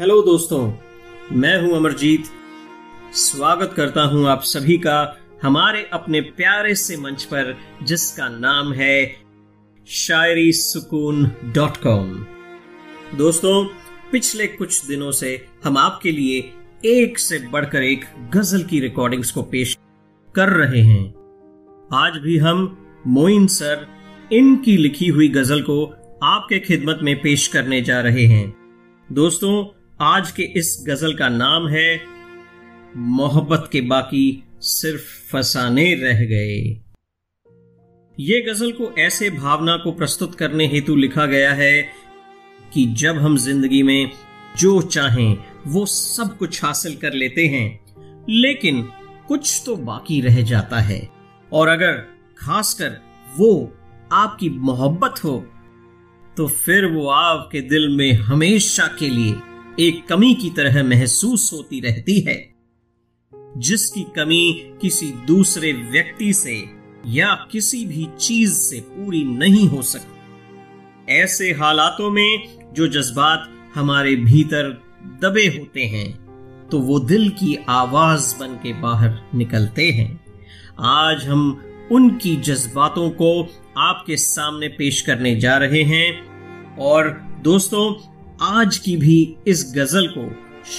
Hello दोस्तों। मैं हूँ अमरजीत। स्वागत करता हूँ आप सभी का हमारे अपने प्यारे से मंच पर, जिसका नाम है शायरी सुकून डॉट कॉम। दोस्तों, पिछले कुछ दिनों से हम आपके लिए एक से बढ़कर एक गज़ल की रिकॉर्डिंग्स को पेश कर रहे हैं। आज भी हम मोइन सर, इनकी लिखी हुई गज़ल को आपके खिदमत में पेश करने जा रहे हैं। दोस्तों आज के इस गज़ल का नाम है, मोहब्बत के बाकी सिर्फ़ फसाने रह गए। ये गज़ल को ऐसे भावना को प्रस्तुत करने हेतु लिखा गया है कि जब हम ज़िंदगी में जो चाहें, वो सब कुछ हासिल कर लेते हैं, लेकिन कुछ तो बाकी रह जाता है। और अगर खासकर वो आपकी मोहब्बत हो तो फिर वो आपके दिल में हमेशा के लिए एक कमी की तरह महसूस होती रहती है, जिसकी कमी किसी दूसरे व्यक्ति से या किसी भी चीज़ से पूरी नहीं हो सकती। ऐसे हालातों में जो जज्बात हमारे भीतर दबे होते हैं तो वो दिल की आवाज़ बन के बाहर निकलते हैं। आज हम उनकी जज्बातों को आपके सामने पेश करने जा रहे हैं। और दोस्तों आज की भी इस गज़ल को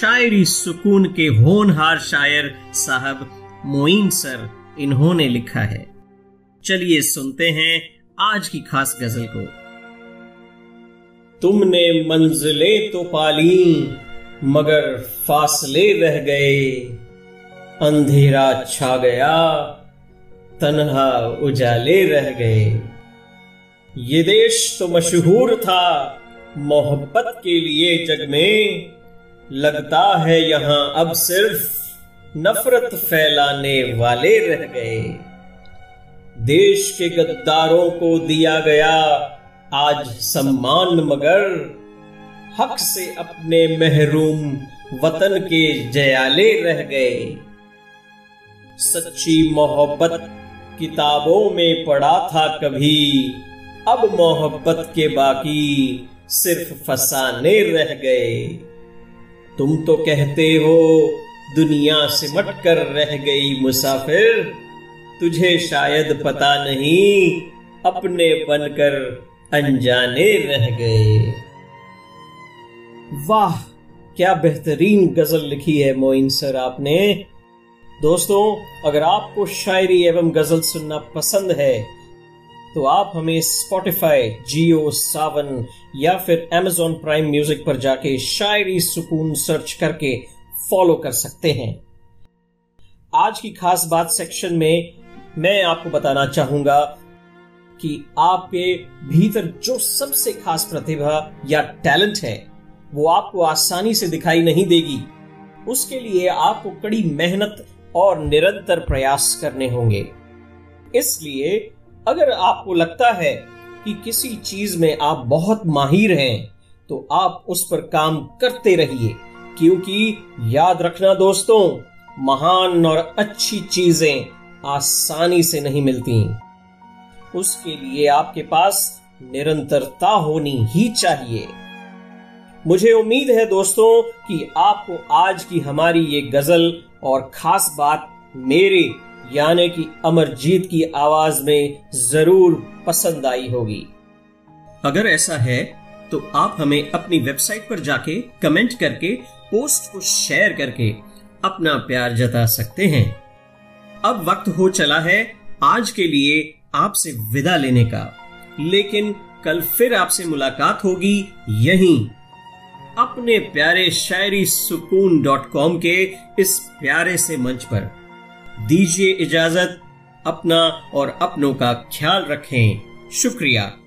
शायरी सुकून के होनहार शायर साहब मोइन सर इन्होंने लिखा है। चलिए सुनते हैं आज की खास गज़ल को। तुमने मंजिले तो पाली, मगर फासले रह गए। अंधेरा छा गया, तनहा उजाले रह गए। ये देश तो मशहूर था मोहब्बत के लिए जग में लगता है यहाँ अब सिर्फ़ नफरत फैलाने वाले रह गए। देश के गद्दारों को दिया गया आज सम्मान, मगर हक से अपने महरूम वतन के जयाले रह गए। सच्ची मोहब्बत किताबों में पढ़ा था कभी, अब मोहब्बत के बाकी सिर्फ़ फसाने रह गए। तुम तो कहते हो, दुनिया से मट कर रह गई मुसाफिर। तुझे शायद पता नहीं, अपने बनकर अनजाने रह गए। वाह, क्या बेहतरीन गज़ल लिखी है मोइन सर आपने। दोस्तों, अगर आपको शायरी एवं गज़ल सुनना पसंद है तो आप हमें स्पॉटिफाई जियो सावन या फिर एमेजॉन प्राइम म्यूज़िक पर जाके शायरी सुकून सर्च करके फॉलो कर सकते हैं। आज की खास बात सेक्शन में मैं आपको बताना चाहूँगा कि आपके भीतर जो सबसे खास प्रतिभा या टैलेंट है, वो आपको आसानी से दिखाई नहीं देगी। उसके लिए आपको कड़ी मेहनत और निरंतर प्रयास करने होंगे। इसलिए अगर आपको लगता है कि किसी चीज़ में आप बहुत माहिर हैं तो आप उस पर काम करते रहिए, क्योंकि याद रखना दोस्तों, महान और अच्छी चीज़ें आसानी से नहीं मिलती। उसके लिए आपके पास निरंतरता होनी ही चाहिए। मुझे उम्मीद है दोस्तों कि आपको आज की हमारी ये गज़ल और खास बात मेरे यानी कि अमरजीत की आवाज़ में ज़रूर पसंद आई होगी। अगर ऐसा है तो आप हमें अपनी वेबसाइट पर जाके कमेंट करके, पोस्ट को शेयर करके अपना प्यार जता सकते हैं। अब वक्त हो चला है आज के लिए आपसे विदा लेने का। लेकिन कल फिर आपसे मुलाकात होगी यहीं। अपने प्यारे शायरी सुकून डॉट कॉम के इस प्यारे से मंच पर। दीजिए इजाज़त अपना और अपनों का ख्याल रखें। शुक्रिया।